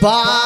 Bye.